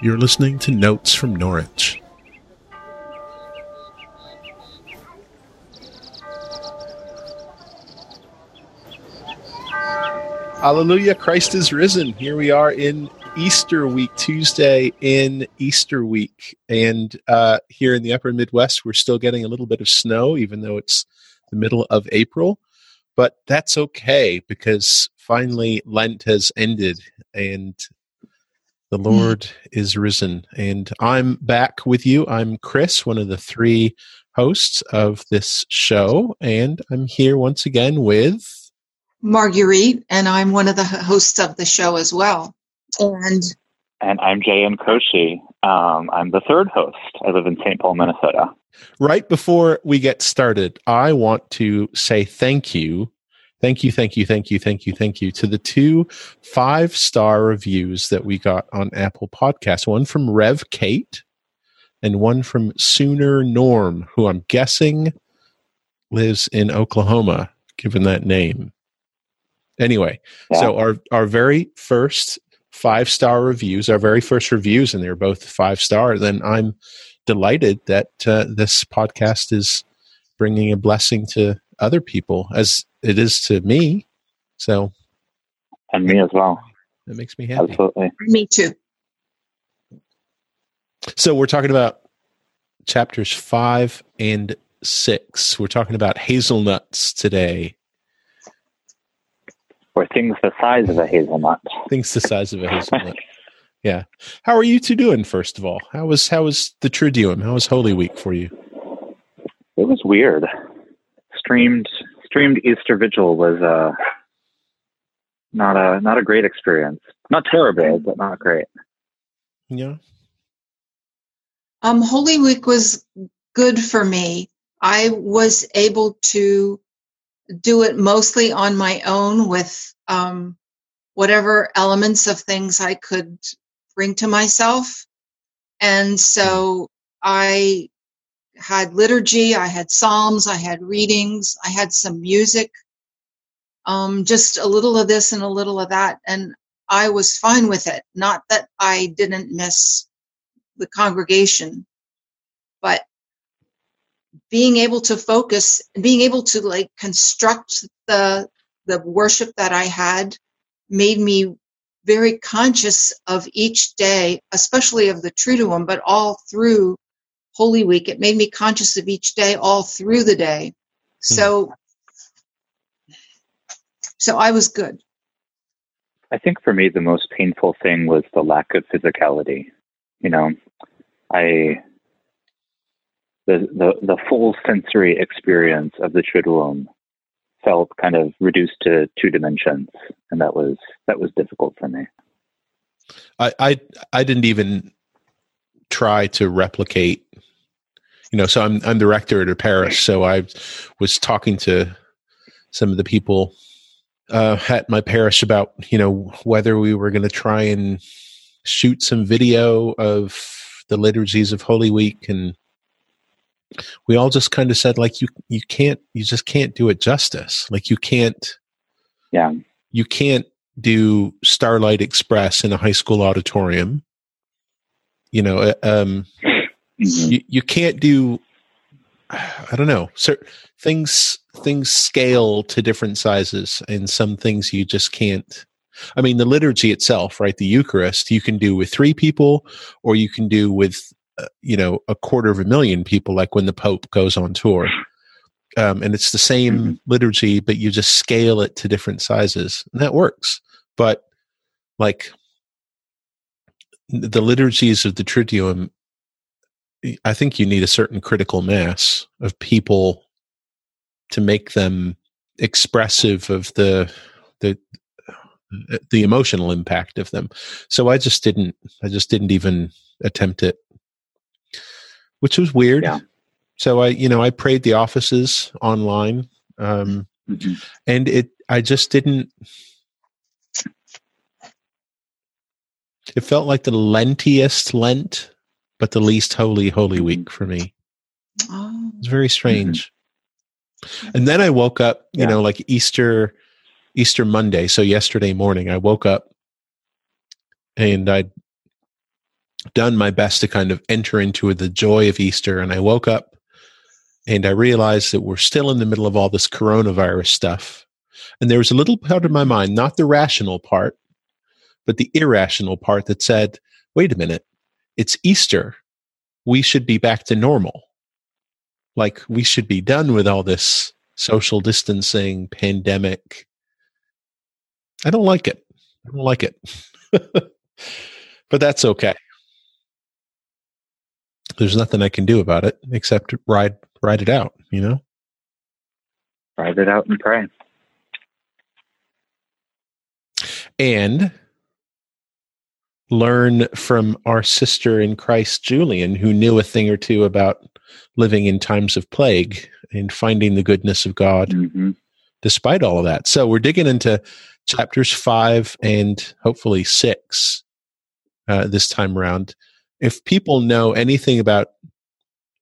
You're listening to Notes from Norwich. Hallelujah, Christ is risen. Here we are in Easter week, Tuesday in Easter week. And uh, here in the upper Midwest, we're still getting a little bit of snow, even though it's the middle of April. But that's okay because finally Lent has ended and the Lord mm. is risen. And I'm back with you. I'm Chris, one of the three hosts of this show. And I'm here once again with Marguerite, and I'm one of the hosts of the show as well. And and I'm Jayan Koshi. Um, I'm the third host. I live in St. Paul, Minnesota. Right before we get started, I want to say thank you, thank you, thank you, thank you, thank you, thank you to the two five star reviews that we got on Apple Podcasts. One from Rev Kate and one from Sooner Norm, who I'm guessing lives in Oklahoma, given that name. Anyway, yeah. so our our very first five star reviews, our very first reviews, and they're both five star. Then I'm delighted that uh, this podcast is bringing a blessing to other people as it is to me. So, and me as well. That makes me happy. Absolutely, me too. So we're talking about chapters five and six. We're talking about hazelnuts today or things the size of a hazelnut. Things the size of a hazelnut. yeah. How are you two doing? First of all, how was how was the Triduum? How was Holy Week for you? It was weird. Streamed streamed Easter Vigil was uh, not a not a great experience. Not terrible, but not great. Yeah. Um, Holy Week was good for me. I was able to do it mostly on my own with um, whatever elements of things I could bring to myself. And so I had liturgy, I had psalms, I had readings, I had some music, um, just a little of this and a little of that. And I was fine with it. Not that I didn't miss the congregation, but being able to focus, being able to like construct the the worship that I had made me very conscious of each day, especially of the Triduum, but all through Holy Week. It made me conscious of each day all through the day. Hmm. So, so I was good. I think for me, the most painful thing was the lack of physicality. You know, I the, the, the full sensory experience of the Triduum felt kind of reduced to two dimensions, and that was that was difficult for me. I I, I didn't even try to replicate. You know, so I'm I'm the rector at a parish, so I was talking to some of the people uh, at my parish about you know whether we were going to try and shoot some video of the liturgies of Holy Week and we all just kind of said like you you can't you just can't do it justice. Like you can't yeah. you can't do starlight express in a high school auditorium. You know uh, um mm-hmm. you, you can't do i don't know certain things things scale to different sizes and some things you just can't i mean the liturgy itself right the eucharist you can do with three people or you can do with you know a quarter of a million people like when the pope goes on tour um, and it's the same mm-hmm. liturgy but you just scale it to different sizes and that works but like the liturgies of the triduum i think you need a certain critical mass of people to make them expressive of the the the emotional impact of them so i just didn't i just didn't even attempt it which was weird. Yeah. So I, you know, I prayed the offices online, um, mm-hmm. and it. I just didn't. It felt like the lentiest Lent, but the least holy Holy Week mm-hmm. for me. Oh. It's very strange. Mm-hmm. And then I woke up, you yeah. know, like Easter, Easter Monday. So yesterday morning, I woke up and I'd done my best to kind of enter into the joy of Easter. And I woke up and I realized that we're still in the middle of all this coronavirus stuff. And there was a little part of my mind, not the rational part, but the irrational part that said, wait a minute, it's Easter. We should be back to normal. Like we should be done with all this social distancing, pandemic. I don't like it. I don't like it. but that's okay. There's nothing I can do about it except ride ride it out, you know? Ride it out and pray. And learn from our sister in Christ, Julian, who knew a thing or two about living in times of plague and finding the goodness of God mm-hmm. despite all of that. So we're digging into chapters five and hopefully six uh, this time around. If people know anything about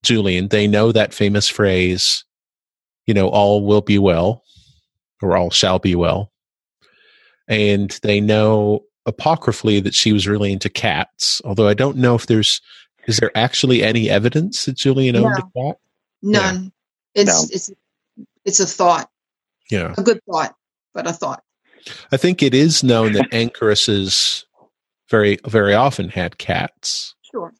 Julian, they know that famous phrase, you know, all will be well or all shall be well. And they know apocryphally that she was really into cats, although I don't know if there's is there actually any evidence that Julian owned no. a cat? None. Yeah. It's no. it's it's a thought. Yeah. A good thought, but a thought. I think it is known that anchoresses very very often had cats. Sure.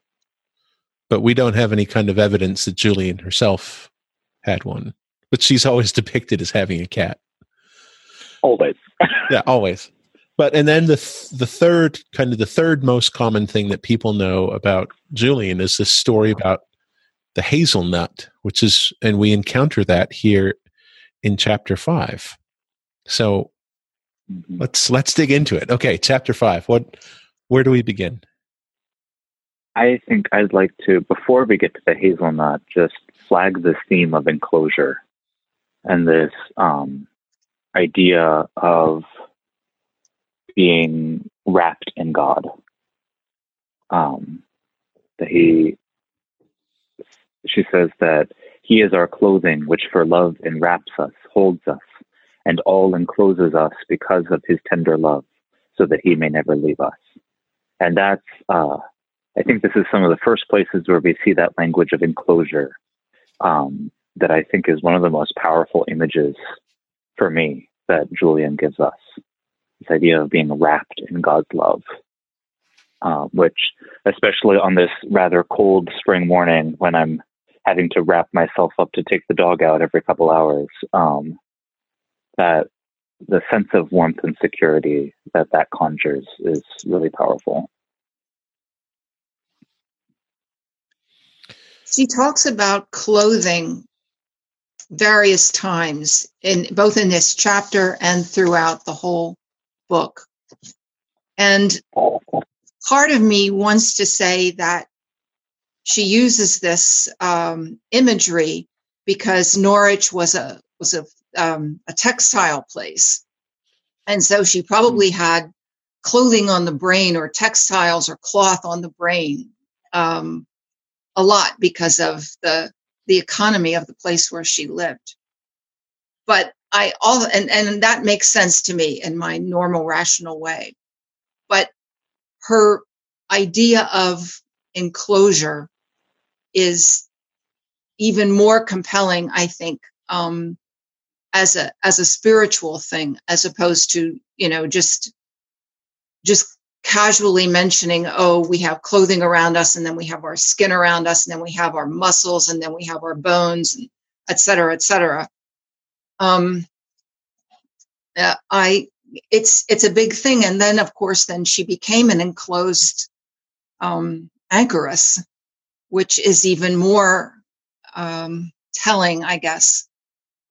But we don't have any kind of evidence that Julian herself had one. But she's always depicted as having a cat. Always. yeah, always. But and then the th- the third kind of the third most common thing that people know about Julian is this story about the hazelnut, which is and we encounter that here in chapter 5. So mm-hmm. let's let's dig into it. Okay, chapter 5. What where do we begin? I think I'd like to before we get to the hazelnut just flag this theme of enclosure and this um, idea of being wrapped in God. Um, that he, she says that he is our clothing, which for love enwraps us, holds us, and all encloses us because of his tender love, so that he may never leave us. And that's, uh, I think this is some of the first places where we see that language of enclosure um, that I think is one of the most powerful images for me that Julian gives us this idea of being wrapped in God's love, uh, which, especially on this rather cold spring morning when I'm having to wrap myself up to take the dog out every couple hours, um, that the sense of warmth and security that that conjures is really powerful. She talks about clothing various times in both in this chapter and throughout the whole book. And part of me wants to say that she uses this um, imagery because Norwich was a was a um, a textile place, and so she probably had clothing on the brain or textiles or cloth on the brain um, a lot because of the the economy of the place where she lived. But I all and, and that makes sense to me in my normal rational way. But her idea of enclosure is even more compelling, I think, um, as a as a spiritual thing, as opposed to you know just just casually mentioning, oh, we have clothing around us, and then we have our skin around us, and then we have our muscles, and then we have our bones, and et cetera, et cetera. Um, I it's it's a big thing, and then of course, then she became an enclosed um, anchoress, which is even more um, telling, I guess,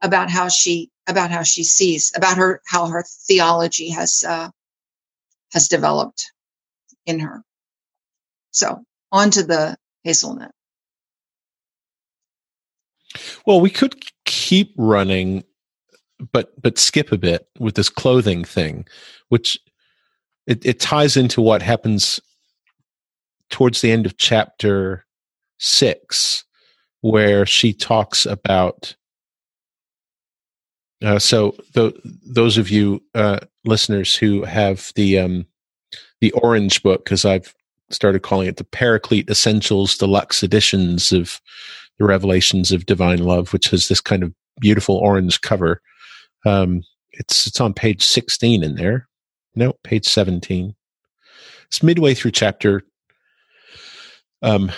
about how she about how she sees about her how her theology has uh, has developed in her. So on to the hazelnut. Well, we could keep running but but skip a bit with this clothing thing, which it, it ties into what happens towards the end of chapter six, where she talks about. Uh, so th- those of you uh, listeners who have the um, the orange book, because I've started calling it the Paraclete Essentials Deluxe Editions of the Revelations of Divine Love, which has this kind of beautiful orange cover. Um, it's it's on page 16 in there. No, page 17. It's midway through chapter um,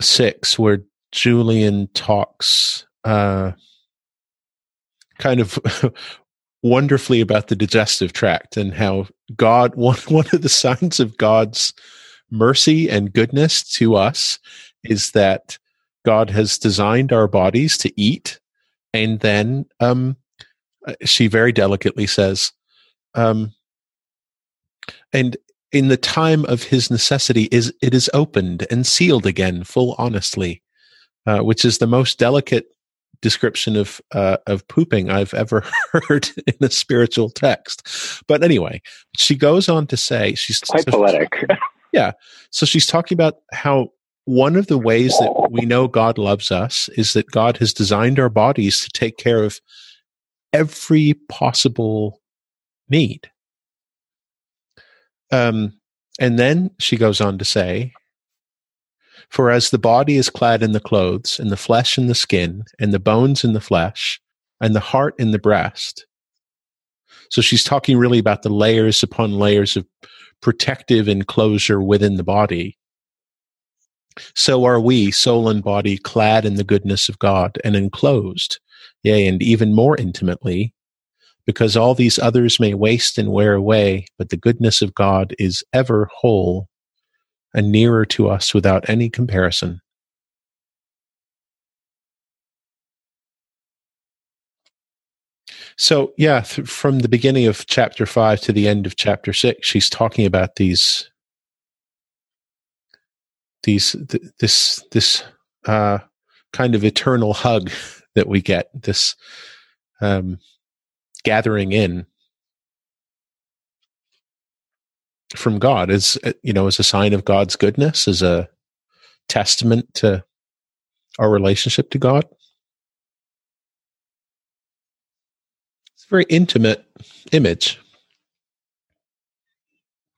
six, where Julian talks uh, kind of wonderfully about the digestive tract and how God, one, one of the signs of God's mercy and goodness to us is that God has designed our bodies to eat. And then um, she very delicately says, um, and in the time of his necessity is it is opened and sealed again full honestly uh, which is the most delicate description of uh, of pooping I've ever heard in a spiritual text. But anyway, she goes on to say she's quite so poetic. yeah, so she's talking about how one of the ways that we know God loves us is that God has designed our bodies to take care of every possible need. Um, and then she goes on to say, For as the body is clad in the clothes, and the flesh in the skin, and the bones in the flesh, and the heart in the breast. So she's talking really about the layers upon layers of protective enclosure within the body. So are we, soul and body, clad in the goodness of God and enclosed, yea, and even more intimately because all these others may waste and wear away, but the goodness of God is ever whole and nearer to us without any comparison. So, yeah, th- from the beginning of chapter five to the end of chapter six, she's talking about these, these, th- this, this uh, kind of eternal hug that we get. This, um, gathering in from God as you know as a sign of God's goodness, as a testament to our relationship to God. It's a very intimate image.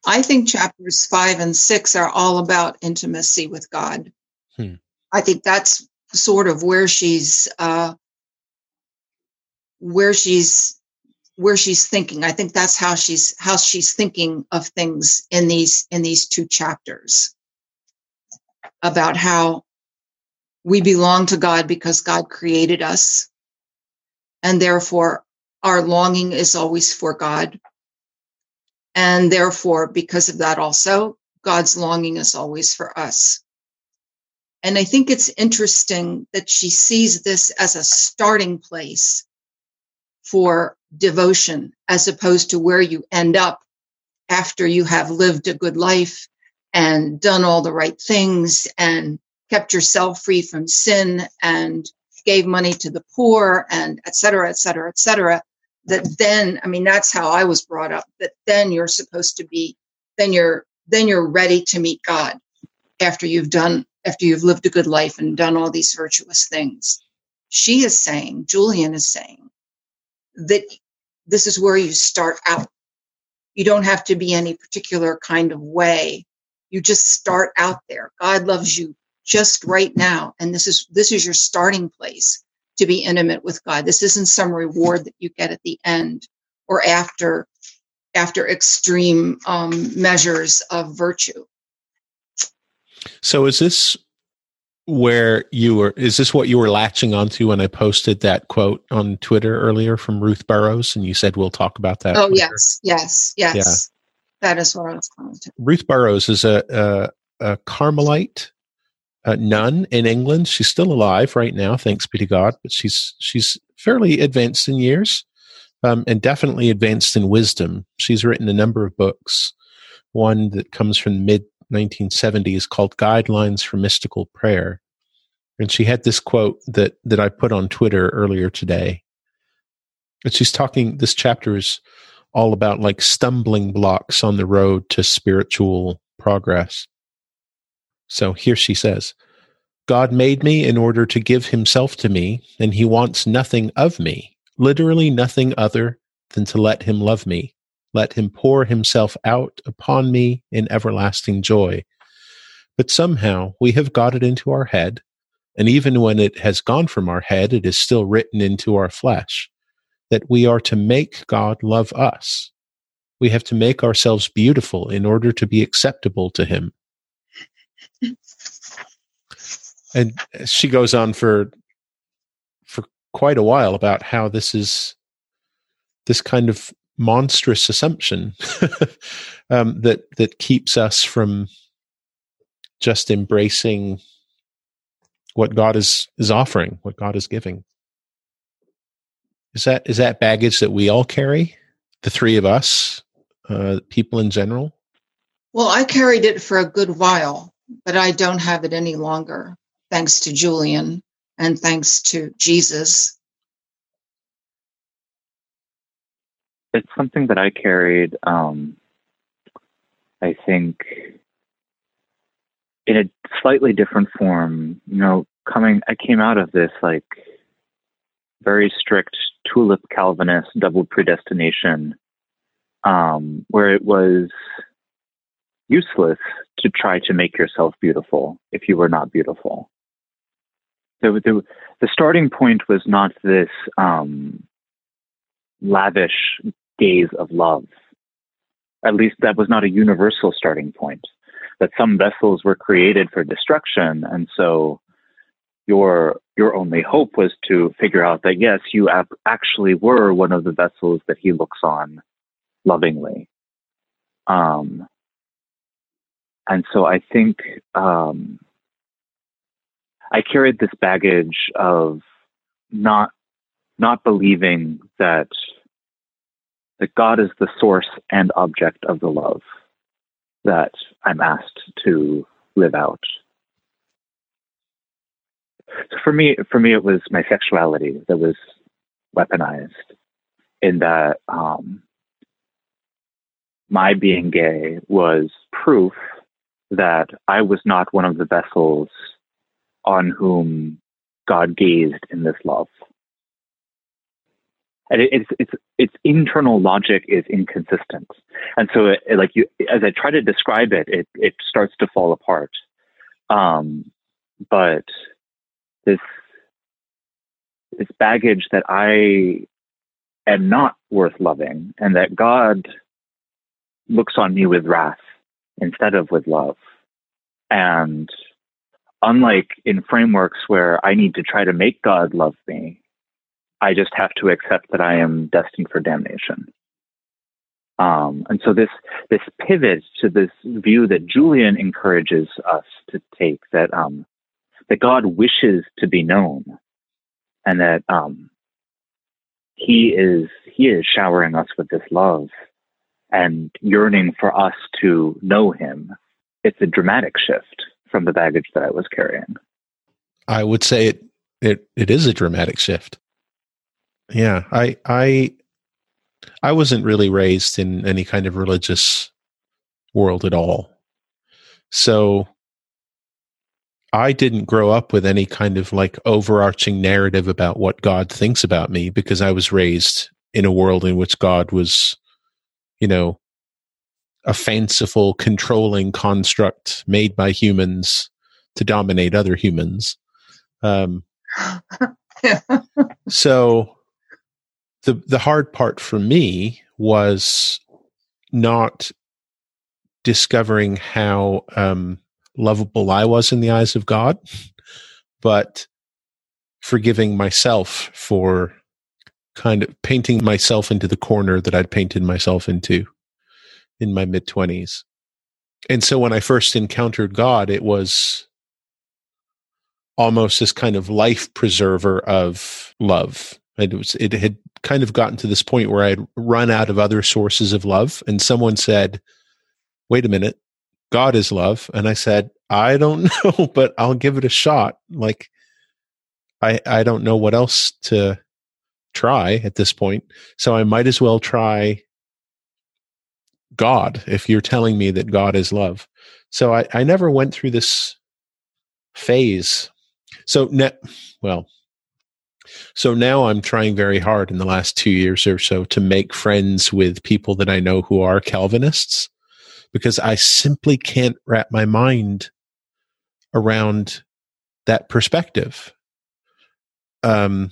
I think chapters five and six are all about intimacy with God. Hmm. I think that's sort of where she's uh, where she's where she's thinking. I think that's how she's how she's thinking of things in these in these two chapters about how we belong to God because God created us and therefore our longing is always for God. And therefore because of that also God's longing is always for us. And I think it's interesting that she sees this as a starting place for devotion as opposed to where you end up after you have lived a good life and done all the right things and kept yourself free from sin and gave money to the poor and et cetera, et cetera, et cetera. That then, I mean, that's how I was brought up, that then you're supposed to be, then you're, then you're ready to meet God after you've done, after you've lived a good life and done all these virtuous things. She is saying, Julian is saying, that this is where you start out. You don't have to be any particular kind of way. You just start out there. God loves you just right now. And this is, this is your starting place to be intimate with God. This isn't some reward that you get at the end or after, after extreme um, measures of virtue. So is this where you were is this what you were latching onto when I posted that quote on Twitter earlier from Ruth Burrows and you said we'll talk about that? Oh later. yes, yes, yes. Yeah. That is what I was calling to. Ruth Burrows is a a, a Carmelite a nun in England. She's still alive right now, thanks be to God, but she's she's fairly advanced in years. Um, and definitely advanced in wisdom. She's written a number of books. One that comes from the mid 1970s called Guidelines for Mystical Prayer. And she had this quote that, that I put on Twitter earlier today. And she's talking, this chapter is all about like stumbling blocks on the road to spiritual progress. So here she says, God made me in order to give himself to me, and he wants nothing of me, literally nothing other than to let him love me. Let him pour himself out upon me in everlasting joy. But somehow we have got it into our head. And even when it has gone from our head, it is still written into our flesh that we are to make God love us. We have to make ourselves beautiful in order to be acceptable to Him. and she goes on for for quite a while about how this is this kind of monstrous assumption um, that that keeps us from just embracing what God is is offering, what God is giving. Is that is that baggage that we all carry? The three of us, uh, people in general. Well, I carried it for a good while, but I don't have it any longer, thanks to Julian and thanks to Jesus. It's something that I carried. Um, I think in a slightly different form. You know, coming, I came out of this like very strict tulip Calvinist double predestination, um, where it was useless to try to make yourself beautiful if you were not beautiful. The, the, the starting point was not this um, lavish gaze of love. At least that was not a universal starting point. That some vessels were created for destruction, and so your your only hope was to figure out that yes, you actually were one of the vessels that he looks on lovingly. Um, and so I think um, I carried this baggage of not not believing that that God is the source and object of the love that I'm asked to live out. So for me, for me, it was my sexuality that was weaponized. In that, um, my being gay was proof that I was not one of the vessels on whom God gazed in this love. And it, it's it's its internal logic is inconsistent, and so it, like you, as I try to describe it, it it starts to fall apart. Um, but this this baggage that I am not worth loving and that God looks on me with wrath instead of with love. And unlike in frameworks where I need to try to make God love me, I just have to accept that I am destined for damnation. Um, and so this this pivot to this view that Julian encourages us to take that um, that God wishes to be known, and that um, He is He is showering us with this love and yearning for us to know Him. It's a dramatic shift from the baggage that I was carrying. I would say it it it is a dramatic shift. Yeah, I I I wasn't really raised in any kind of religious world at all. So I didn't grow up with any kind of like overarching narrative about what God thinks about me because I was raised in a world in which God was, you know, a fanciful, controlling construct made by humans to dominate other humans. Um, so the the hard part for me was not discovering how um, lovable I was in the eyes of God, but forgiving myself for kind of painting myself into the corner that I'd painted myself into in my mid 20s. And so when I first encountered God, it was almost this kind of life preserver of love. It was it had kind of gotten to this point where I had run out of other sources of love and someone said, "Wait a minute. God is love. And I said, I don't know, but I'll give it a shot. Like, I, I don't know what else to try at this point. So I might as well try God if you're telling me that God is love. So I, I never went through this phase. So, ne- well, so now I'm trying very hard in the last two years or so to make friends with people that I know who are Calvinists because I simply can't wrap my mind around that perspective. Um,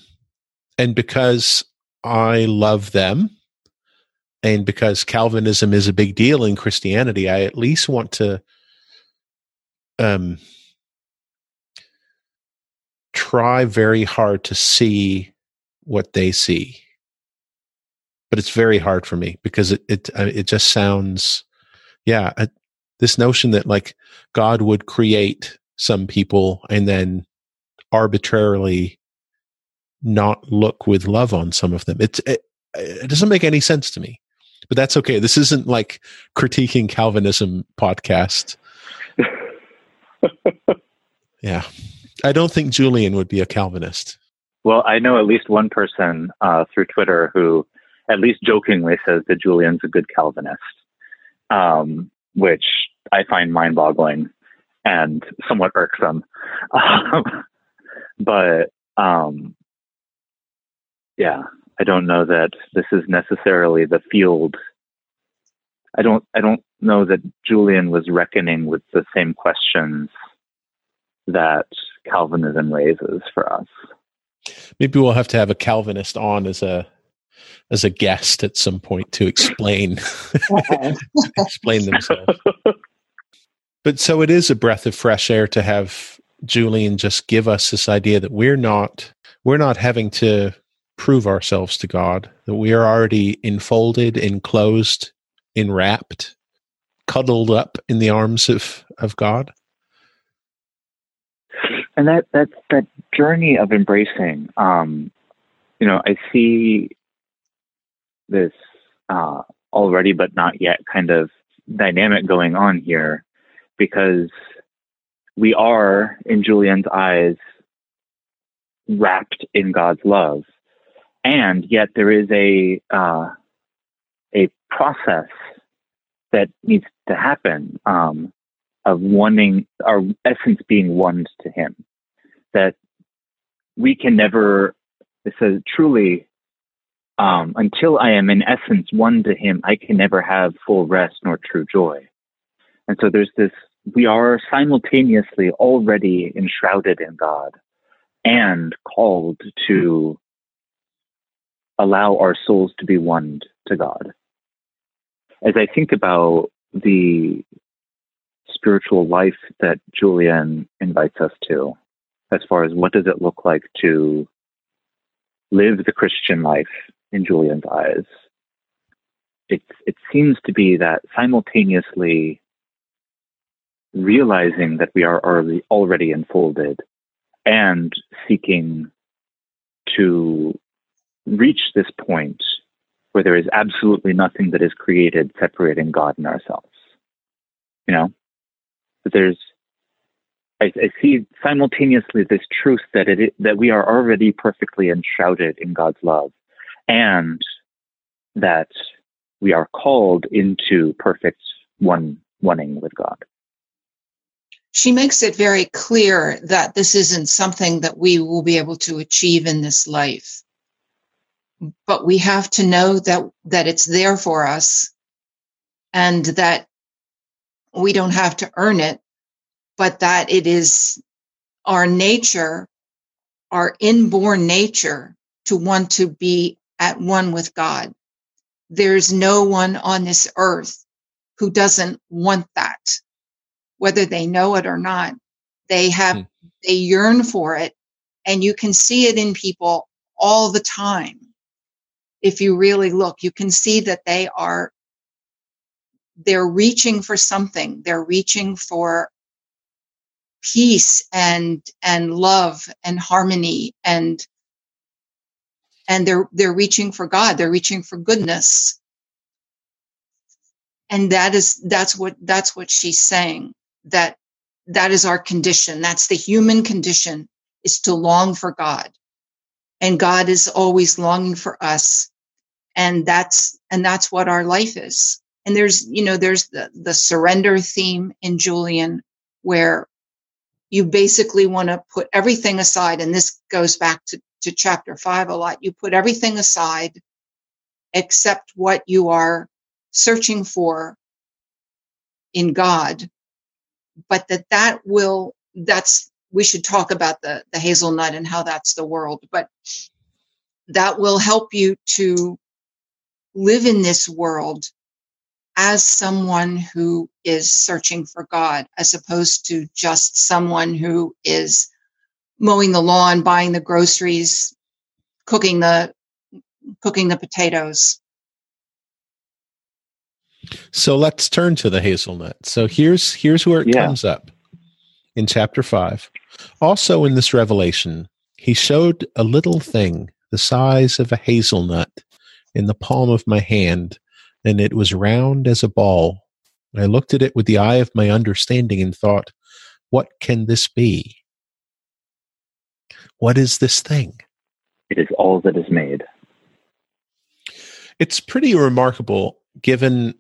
and because I love them, and because Calvinism is a big deal in Christianity, I at least want to um, try very hard to see what they see. But it's very hard for me because it it uh, it just sounds, yeah, this notion that like God would create some people and then arbitrarily not look with love on some of them. It's it, it doesn't make any sense to me. But that's okay. This isn't like critiquing Calvinism podcast. yeah. I don't think Julian would be a Calvinist. Well, I know at least one person uh, through Twitter who, at least jokingly, says that Julian's a good Calvinist, um, which I find mind boggling and somewhat irksome. Um, but um, yeah, I don't know that this is necessarily the field. I don't. I don't know that Julian was reckoning with the same questions that Calvinism raises for us. Maybe we'll have to have a Calvinist on as a as a guest at some point to explain explain themselves. But so it is a breath of fresh air to have Julian just give us this idea that we're not we're not having to prove ourselves to God, that we are already enfolded, enclosed, enwrapped, cuddled up in the arms of, of God. And that that that journey of embracing, um, you know, I see this uh, already but not yet kind of dynamic going on here because we are, in Julian's eyes, wrapped in God's love and yet there is a uh, a process that needs to happen um, of wanting our essence being one to Him. That we can never. It says truly. Um, until I am in essence one to Him, I can never have full rest nor true joy. And so there's this. We are simultaneously already enshrouded in God and called to allow our souls to be one to God. As I think about the spiritual life that Julian invites us to, as far as what does it look like to live the Christian life in Julian's eyes, it, it seems to be that simultaneously realizing that we are already, already enfolded and seeking to reach this point where there is absolutely nothing that is created separating God and ourselves. You know, but there's, I, I see simultaneously this truth that it that we are already perfectly enshrouded in God's love, and that we are called into perfect one oneing with God. She makes it very clear that this isn't something that we will be able to achieve in this life but we have to know that that it's there for us and that we don't have to earn it but that it is our nature our inborn nature to want to be at one with God there's no one on this earth who doesn't want that whether they know it or not they have hmm. they yearn for it and you can see it in people all the time if you really look, you can see that they are they're reaching for something. They're reaching for peace and and love and harmony and and they're they're reaching for God. They're reaching for goodness. And that is that's what that's what she's saying that that is our condition. That's the human condition is to long for God and God is always longing for us. And that's, and that's what our life is. And there's, you know, there's the, the surrender theme in Julian where you basically want to put everything aside. And this goes back to, to chapter five a lot. You put everything aside except what you are searching for in God, but that that will that's we should talk about the the hazelnut and how that's the world but that will help you to live in this world as someone who is searching for God, as opposed to just someone who is mowing the lawn, buying the groceries, cooking the cooking the potatoes. So let's turn to the hazelnut. So here's here's where it yeah. comes up in chapter 5. Also in this revelation, he showed a little thing the size of a hazelnut in the palm of my hand and it was round as a ball. I looked at it with the eye of my understanding and thought, what can this be? What is this thing? It is all that is made. It's pretty remarkable given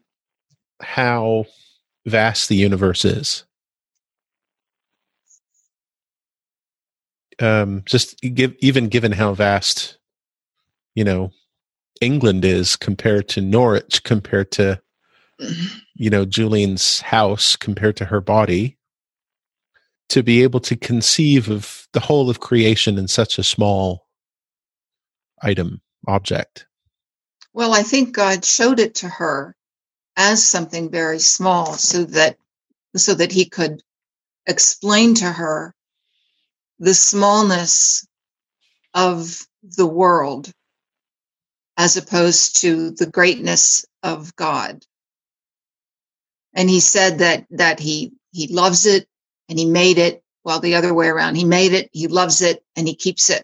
how vast the universe is. Um, just give, even given how vast, you know, England is compared to Norwich, compared to, you know, Julian's house, compared to her body, to be able to conceive of the whole of creation in such a small item, object. Well, I think God showed it to her as something very small so that so that he could explain to her the smallness of the world as opposed to the greatness of God. And he said that, that he, he loves it and he made it, well, the other way around. He made it, he loves it, and he keeps it.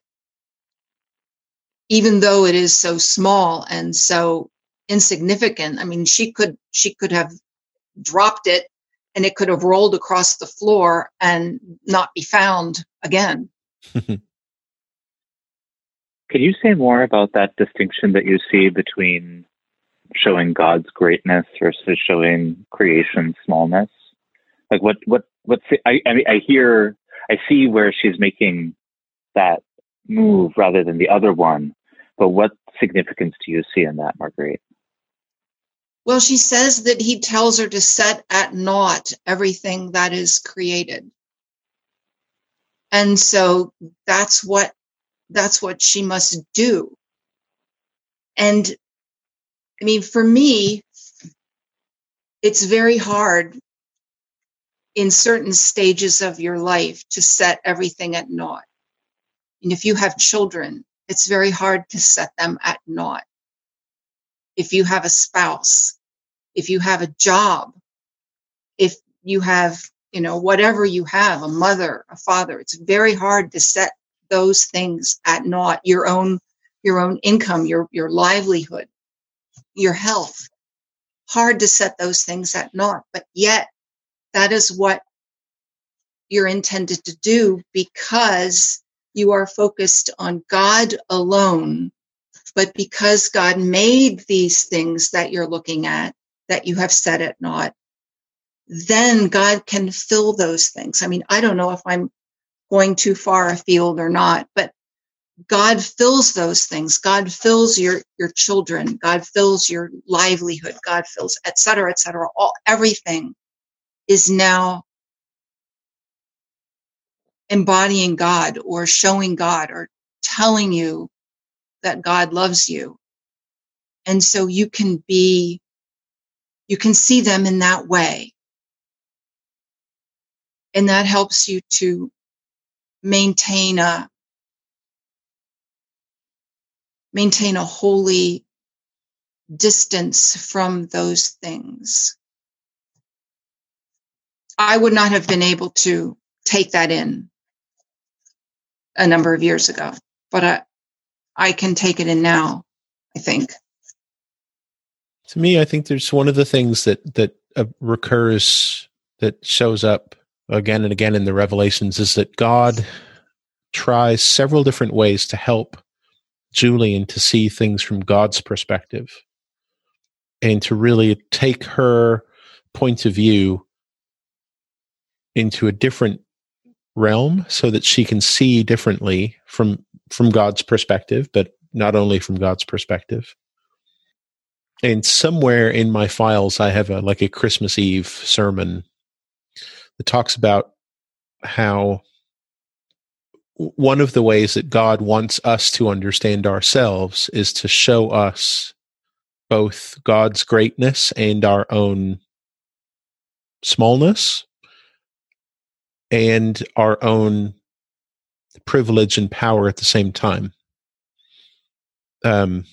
Even though it is so small and so insignificant. I mean, she could, she could have dropped it and it could have rolled across the floor and not be found again. Can you say more about that distinction that you see between showing God's greatness versus showing creation's smallness? Like what what what's I I mean I hear I see where she's making that move rather than the other one, but what significance do you see in that, Marguerite? Well, she says that he tells her to set at naught everything that is created. And so that's what that's what she must do. And I mean, for me, it's very hard in certain stages of your life to set everything at naught. And if you have children, it's very hard to set them at naught. If you have a spouse, if you have a job, if you have, you know, whatever you have, a mother, a father, it's very hard to set those things at naught your own your own income your your livelihood your health hard to set those things at naught but yet that is what you're intended to do because you are focused on God alone but because God made these things that you're looking at that you have set at naught then God can fill those things. I mean, I don't know if I'm going too far afield or not, but God fills those things. God fills your, your children. God fills your livelihood. God fills, et cetera, et cetera. All, everything is now embodying God or showing God or telling you that God loves you. And so you can be, you can see them in that way. And that helps you to maintain a maintain a holy distance from those things. I would not have been able to take that in a number of years ago, but I, I can take it in now, I think. To me, I think there's one of the things that, that uh, recurs that shows up again and again in the revelations is that God tries several different ways to help Julian to see things from God's perspective and to really take her point of view into a different realm so that she can see differently from from God's perspective but not only from God's perspective. And somewhere in my files I have a like a Christmas Eve sermon that talks about how one of the ways that God wants us to understand ourselves is to show us both God's greatness and our own smallness and our own privilege and power at the same time. Um,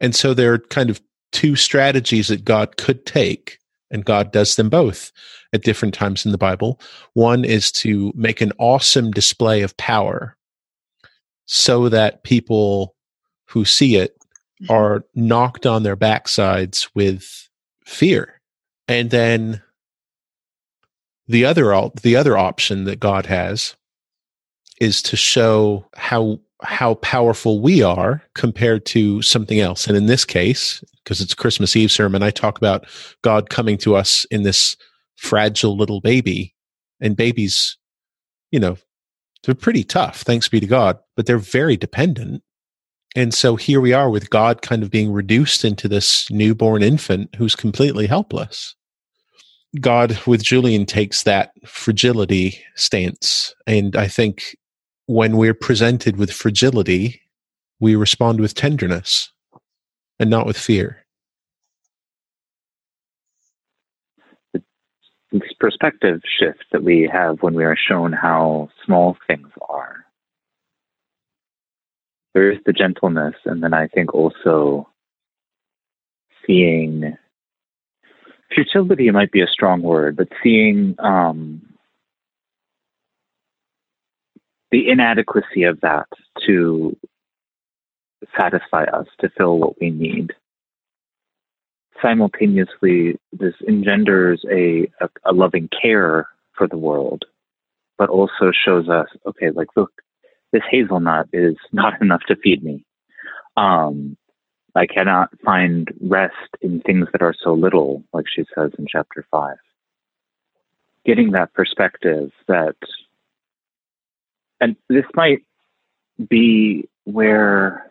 and so there are kind of two strategies that God could take, and God does them both at different times in the Bible. One is to make an awesome display of power so that people who see it mm-hmm. are knocked on their backsides with fear. And then the other the other option that God has is to show how how powerful we are compared to something else. And in this case, because it's Christmas Eve sermon, I talk about God coming to us in this fragile little baby. And babies, you know, they're pretty tough, thanks be to God, but they're very dependent. And so here we are with God kind of being reduced into this newborn infant who's completely helpless. God with Julian takes that fragility stance. And I think when we're presented with fragility, we respond with tenderness and not with fear. This perspective shift that we have when we are shown how small things are. There is the gentleness, and then I think also seeing futility might be a strong word, but seeing um, the inadequacy of that to satisfy us, to fill what we need. Simultaneously, this engenders a, a, a loving care for the world, but also shows us, okay, like, look, this hazelnut is not enough to feed me. Um, I cannot find rest in things that are so little, like she says in chapter five. Getting that perspective that and this might be where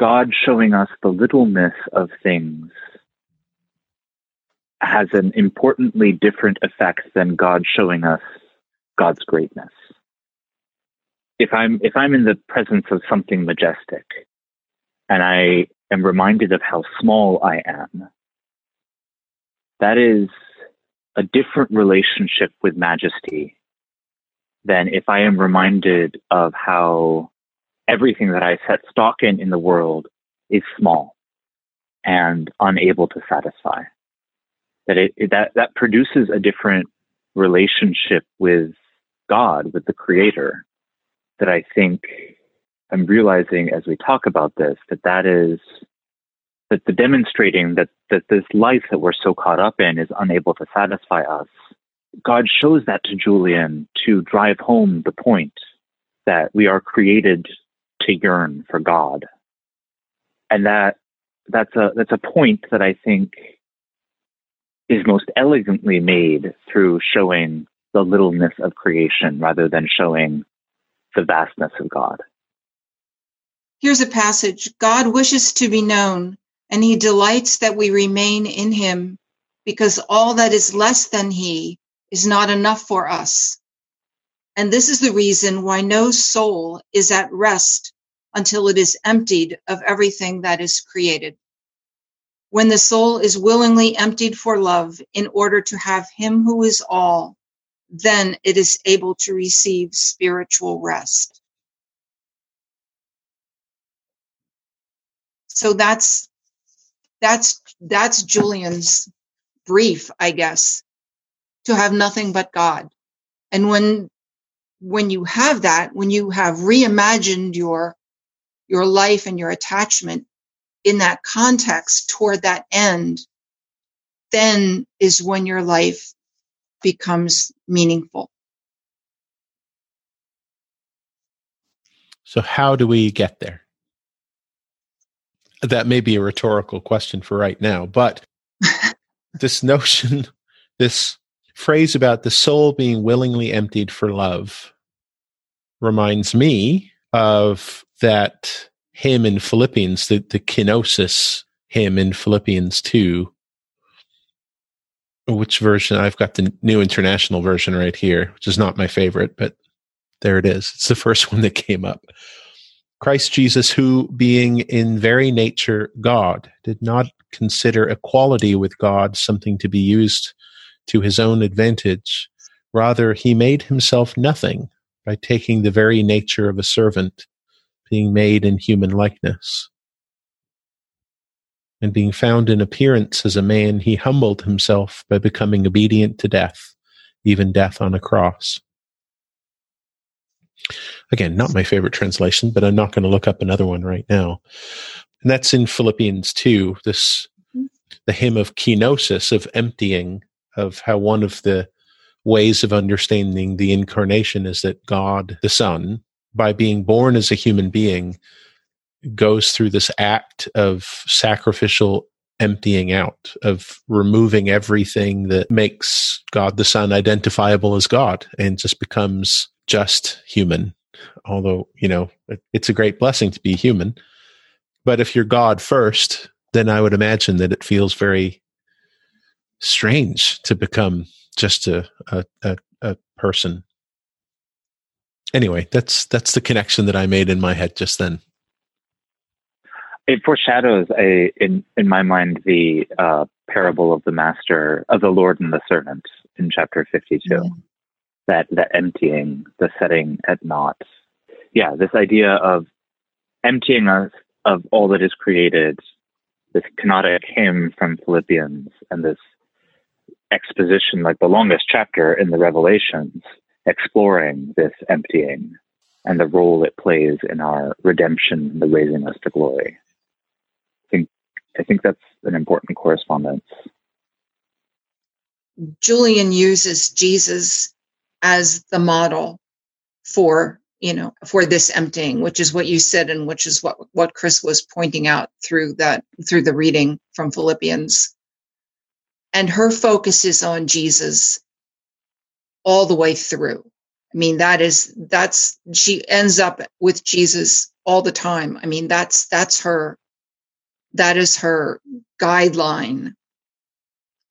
God showing us the littleness of things has an importantly different effect than God showing us God's greatness. If I'm if I'm in the presence of something majestic and I am reminded of how small I am, that is a different relationship with majesty than if I am reminded of how everything that I set stock in in the world is small and unable to satisfy. That it, it, that that produces a different relationship with God, with the Creator. That I think I'm realizing as we talk about this that that is that the demonstrating that that this life that we're so caught up in is unable to satisfy us God shows that to Julian to drive home the point that we are created to yearn for God. And that that's a that's a point that I think is most elegantly made through showing the littleness of creation rather than showing the vastness of God. Here's a passage God wishes to be known, and he delights that we remain in him, because all that is less than he is not enough for us. And this is the reason why no soul is at rest until it is emptied of everything that is created. When the soul is willingly emptied for love in order to have him who is all, then it is able to receive spiritual rest. So that's that's that's Julian's brief, I guess to have nothing but God. And when when you have that, when you have reimagined your your life and your attachment in that context toward that end, then is when your life becomes meaningful. So, how do we get there? That may be a rhetorical question for right now, but this notion, this phrase about the soul being willingly emptied for love reminds me of that hymn in Philippians, the, the kenosis hymn in Philippians 2, which version? I've got the New International Version right here, which is not my favorite, but there it is. It's the first one that came up. Christ Jesus, who being in very nature God, did not consider equality with God something to be used to his own advantage. Rather, he made himself nothing by taking the very nature of a servant, being made in human likeness. And being found in appearance as a man, he humbled himself by becoming obedient to death, even death on a cross. Again, not my favorite translation, but I'm not going to look up another one right now. And that's in Philippians 2, this mm-hmm. the hymn of kenosis, of emptying, of how one of the ways of understanding the incarnation is that God, the Son, by being born as a human being, goes through this act of sacrificial emptying out, of removing everything that makes God the Son identifiable as God and just becomes just human. Although, you know, it's a great blessing to be human. But if you're God first, then I would imagine that it feels very strange to become just a, a, a, a person. Anyway, that's that's the connection that I made in my head just then. It foreshadows a in in my mind the uh, parable of the master of the Lord and the servant in chapter fifty two. Mm-hmm that that emptying, the setting at naught. Yeah, this idea of emptying us of all that is created, this kenotic hymn from Philippians, and this exposition, like the longest chapter in the Revelations, exploring this emptying and the role it plays in our redemption and the raising us to glory. I think I think that's an important correspondence. Julian uses Jesus as the model for you know for this emptying which is what you said and which is what what chris was pointing out through that through the reading from philippians and her focus is on jesus all the way through. I mean that is that's she ends up with jesus all the time. I mean that's that's her that is her guideline.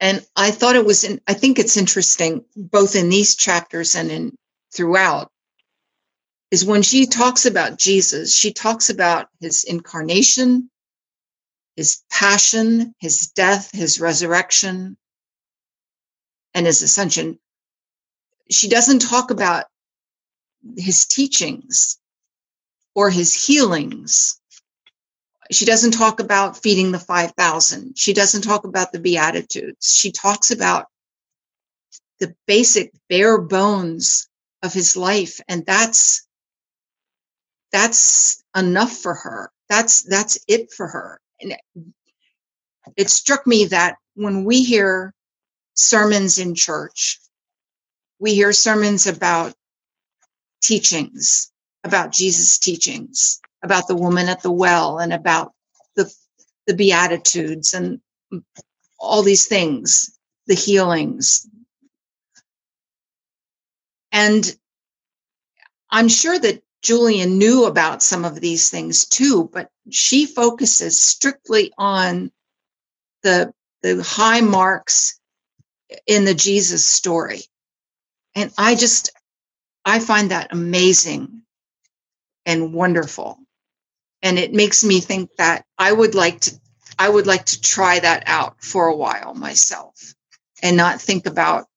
And I thought it was, in, I think it's interesting, both in these chapters and in throughout, is when she talks about Jesus, she talks about his incarnation, his passion, his death, his resurrection, and his ascension. She doesn't talk about his teachings or his healings she doesn't talk about feeding the 5,000. She doesn't talk about the Beatitudes. She talks about the basic bare bones of his life. And that's, that's enough for her. That's, that's it for her. It struck me that when we hear sermons in church, we hear sermons about teachings, about Jesus' teachings about the woman at the well and about the the beatitudes and all these things the healings. And i'm sure that julian knew about some of these things too but she focuses strictly on the the high marks in the jesus story. And i just i find that amazing and wonderful. And it makes me think that I would like to I would like to try that out for a while myself and not think about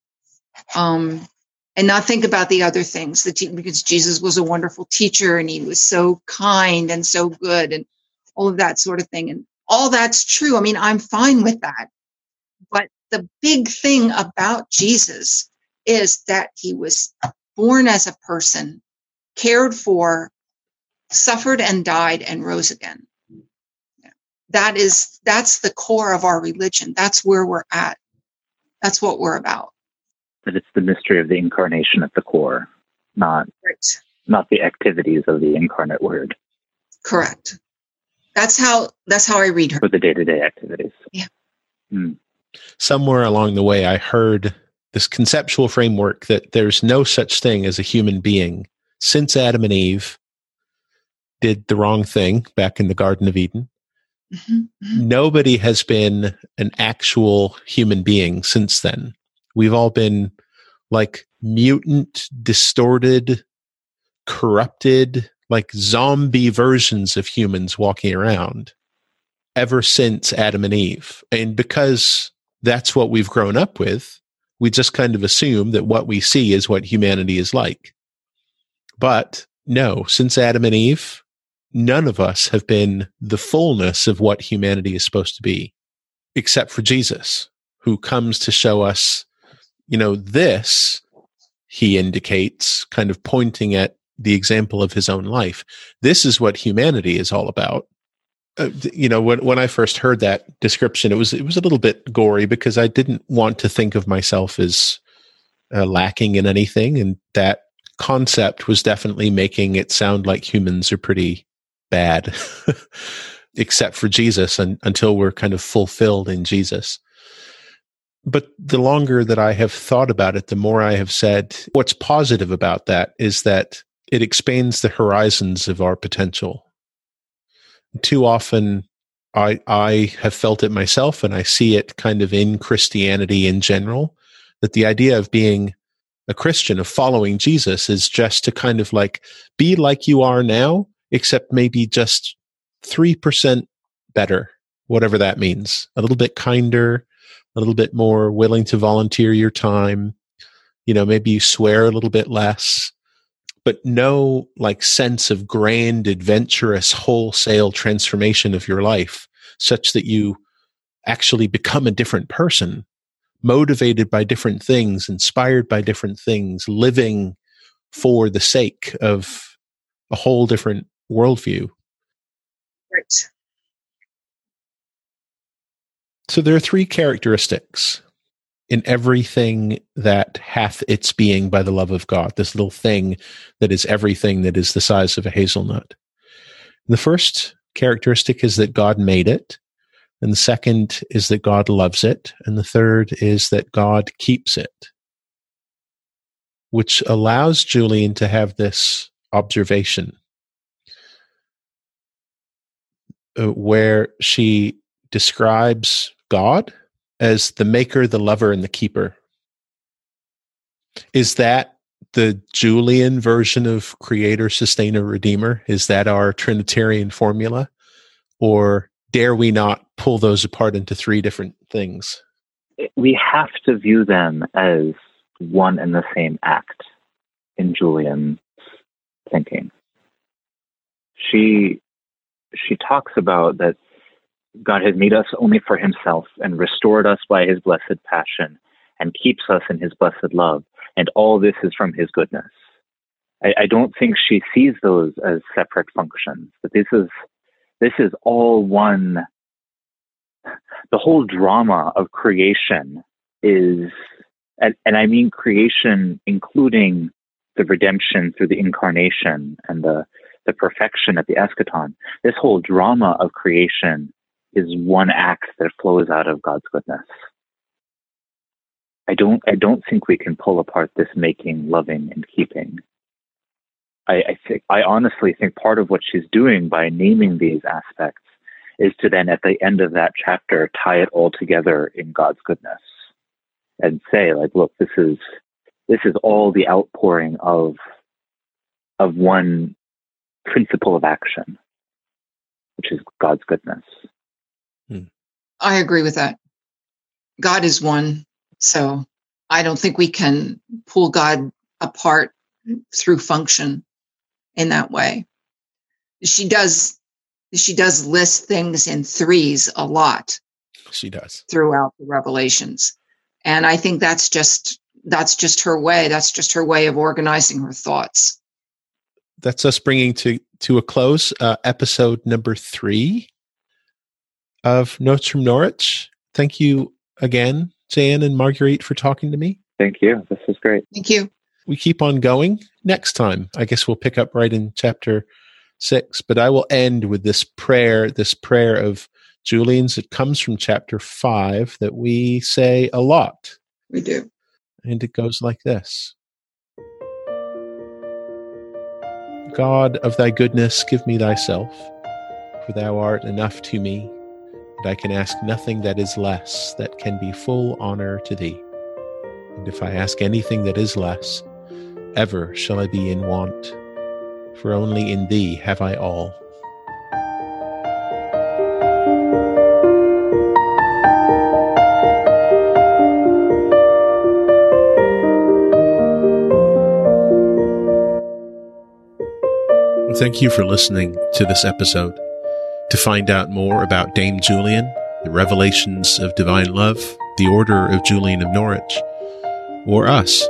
um and not think about the other things that because Jesus was a wonderful teacher and he was so kind and so good and all of that sort of thing and all that's true. I mean, I'm fine with that. But the big thing about Jesus is that he was born as a person, cared for, suffered and died and rose again. That is, that's the core of our religion. That's where we're at. That's what we're about. That it's the mystery of the incarnation at the core, not, right. not the activities of the incarnate word. Correct. That's how, that's how I read her. For the day to day activities. Yeah. Mm. Somewhere along the way, I heard this conceptual framework that there's no such thing as a human being since Adam and Eve did the wrong thing back in the Garden of Eden. Mm-hmm. Nobody has been an actual human being since then. We've all been like mutant, distorted, corrupted, like zombie versions of humans walking around ever since Adam and Eve. And because that's what we've grown up with, we just kind of assume that what we see is what humanity is like. But no, since Adam and Eve, none of us have been the fullness of what humanity is supposed to be, except for Jesus, who comes to show us, you know, this, he indicates, kind of pointing at the example of his own life. This is what humanity is all about. Uh, you know, when when I first heard that description, it was it was a little bit gory because I didn't want to think of myself as uh, lacking in anything, and that concept was definitely making it sound like humans are pretty bad, except for Jesus, and until we're kind of fulfilled in Jesus. But the longer that I have thought about it, the more I have said what's positive about that is that it expands the horizons of our potential. Too often, I I have felt it myself, and I see it kind of in Christianity in general. That the idea of being a Christian, of following Jesus, is just to kind of like be like you are now, except maybe just three percent better, whatever that means. A little bit kinder, a little bit more willing to volunteer your time. You know, maybe you swear a little bit less but no like sense of grand, adventurous, wholesale transformation of your life such that you actually become a different person, motivated by different things, inspired by different things, living for the sake of a whole different worldview. Right. So there are three characteristics in everything that hath its being by the love of God, this little thing that is everything that is the size of a hazelnut. The first characteristic is that God made it. And the second is that God loves it. And the third is that God keeps it, which allows Julian to have this observation uh, where she describes God as the maker, the lover, and the keeper. Is that the Julian version of creator, sustainer, redeemer? Is that our Trinitarian formula? Or dare we not pull those apart into three different things? Eh, we have to view them as one and the same act in Julian's thinking. She she talks about that God has made us only for himself and restored us by his blessed passion and keeps us in his blessed love. And all this is from his goodness. I, I don't think she sees those as separate functions, but this is, this is all one. The whole drama of creation is, and, and I mean creation, including the redemption through the incarnation and the, the perfection at the eschaton. This whole drama of creation is one act that flows out of God's goodness. I don't I don't think we can pull apart this making, loving, and keeping. I, I think I honestly think part of what she's doing by naming these aspects is to then at the end of that chapter tie it all together in God's goodness and say, like, look, this is this is all the outpouring of of one principle of action, which is God's goodness. I agree with that. God is one. So I don't think we can pull God apart through function in that way. She does she does list things in threes a lot. She does. Throughout the revelations. And I think that's just that's just her way. That's just her way of organizing her thoughts. That's us bringing to to a close uh, episode number 3 of Notes from Norwich. Thank you again, Jayan and Marguerite, for talking to me. Thank you. This was great. Thank you. We keep on going. Next time, I guess we'll pick up right in chapter six, but I will end with this prayer, this prayer of Julian's. It comes from chapter five that we say a lot. We do. And it goes like this God of thy goodness, give me thyself, for thou art enough to me but I can ask nothing that is less that can be full honor to thee. And if I ask anything that is less, ever shall I be in want, for only in thee have I all. Thank you for listening to this episode. To find out more about Dame Julian, the revelations of divine love, the order of Julian of Norwich, or us,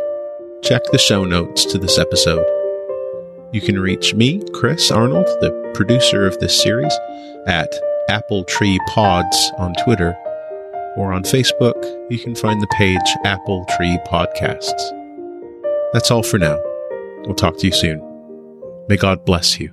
check the show notes to this episode. You can reach me, Chris Arnold, the producer of this series, at Apple Tree Pods on Twitter, or on Facebook, you can find the page Apple Tree Podcasts. That's all for now. We'll talk to you soon. May God bless you.